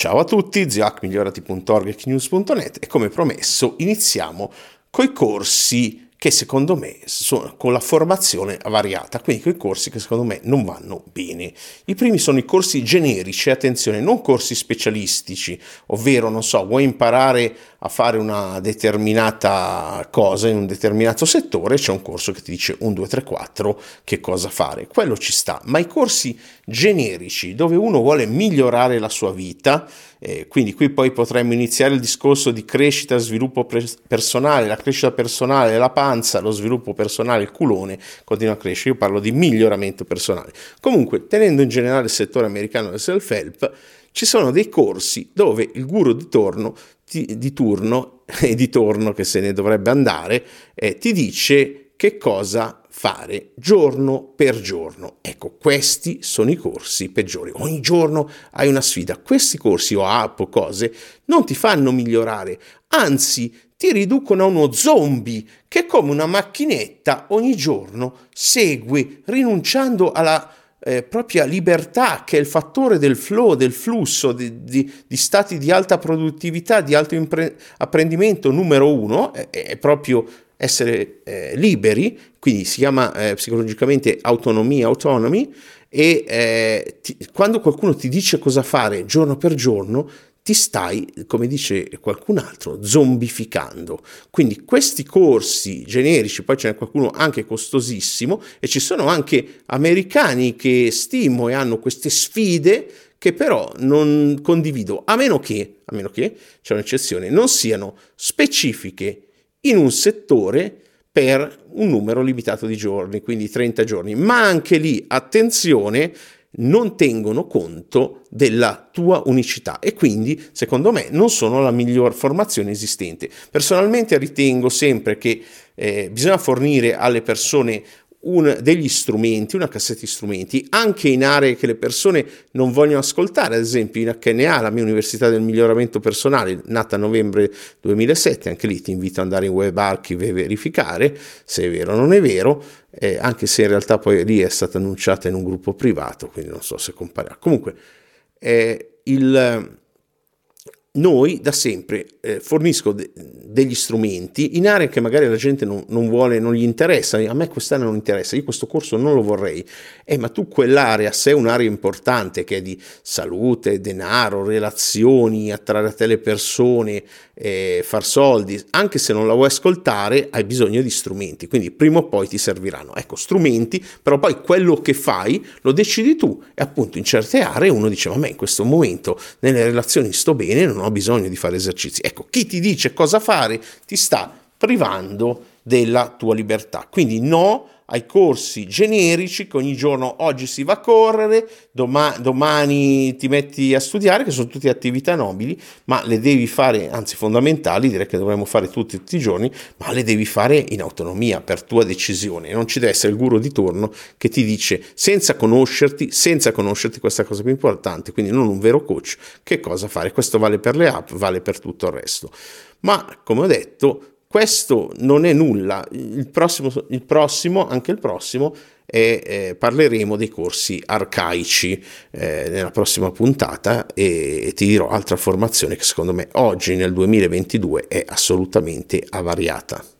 Ciao a tutti, ziacmigliorati.org e knews.net e come promesso iniziamo coi corsi che secondo me sono con la formazione variata, quindi quei corsi che secondo me non vanno bene. I primi sono i corsi generici, attenzione, non corsi specialistici, ovvero, non so, vuoi imparare a fare una determinata cosa in un determinato settore, c'è un corso che ti dice 1, 2, 3, 4 che cosa fare, quello ci sta, ma i corsi generici dove uno vuole migliorare la sua vita, eh, quindi qui poi potremmo iniziare il discorso di crescita, sviluppo pre- personale, la crescita personale, la panza, lo sviluppo personale, il culone continua a crescere, io parlo di miglioramento personale. Comunque, tenendo in generale il settore americano del self-help, ci sono dei corsi dove il guru di torno ti, di turno e di torno che se ne dovrebbe andare eh, ti dice che cosa fare giorno per giorno. Ecco, questi sono i corsi peggiori. Ogni giorno hai una sfida. Questi corsi o app o cose non ti fanno migliorare, anzi ti riducono a uno zombie che come una macchinetta ogni giorno segue rinunciando alla eh, propria libertà, che è il fattore del flow, del flusso, di, di, di stati di alta produttività, di alto impre- apprendimento numero uno, è, è proprio essere eh, liberi, quindi si chiama eh, psicologicamente autonomia, autonomy, e eh, ti, quando qualcuno ti dice cosa fare giorno per giorno, ti stai, come dice qualcun altro, zombificando. Quindi questi corsi generici, poi ce n'è qualcuno anche costosissimo e ci sono anche americani che stimo e hanno queste sfide che però non condivido, a meno che, a meno che, c'è un'eccezione, non siano specifiche in un settore per un numero limitato di giorni, quindi 30 giorni. Ma anche lì, attenzione, non tengono conto della tua unicità e quindi secondo me non sono la miglior formazione esistente. Personalmente ritengo sempre che eh, bisogna fornire alle persone un, degli strumenti, una cassetta di strumenti, anche in aree che le persone non vogliono ascoltare, ad esempio in HNA, la mia Università del Miglioramento Personale, nata a novembre 2007, anche lì ti invito ad andare in web archive e verificare se è vero o non è vero, eh, anche se in realtà poi lì è stata annunciata in un gruppo privato, quindi non so se comparirà. Comunque, eh, il noi da sempre eh, fornisco de- degli strumenti in aree che magari la gente non, non, vuole, non gli interessa, a me quest'area non interessa, io questo corso non lo vorrei, eh, ma tu quell'area, se è un'area importante che è di salute, denaro, relazioni, attrarre a te le persone, eh, far soldi, anche se non la vuoi ascoltare, hai bisogno di strumenti, quindi prima o poi ti serviranno. Ecco, strumenti, però poi quello che fai lo decidi tu. E appunto in certe aree uno dice, ma me in questo momento nelle relazioni sto bene, non ho bisogno di fare esercizi. Ecco, chi ti dice cosa fare ti sta privando della tua libertà. Quindi no ai corsi generici che ogni giorno oggi si va a correre, doma- domani ti metti a studiare, che sono tutte attività nobili, ma le devi fare, anzi fondamentali, direi che dovremmo fare tutti, tutti i giorni, ma le devi fare in autonomia, per tua decisione. Non ci deve essere il guru di turno che ti dice senza conoscerti, senza conoscerti questa cosa più importante, quindi non un vero coach, che cosa fare. Questo vale per le app, vale per tutto il resto. Ma come ho detto, questo non è nulla, il prossimo, il prossimo anche il prossimo, e eh, parleremo dei corsi arcaici eh, nella prossima puntata e, e ti dirò altra formazione che secondo me oggi nel 2022 è assolutamente avariata.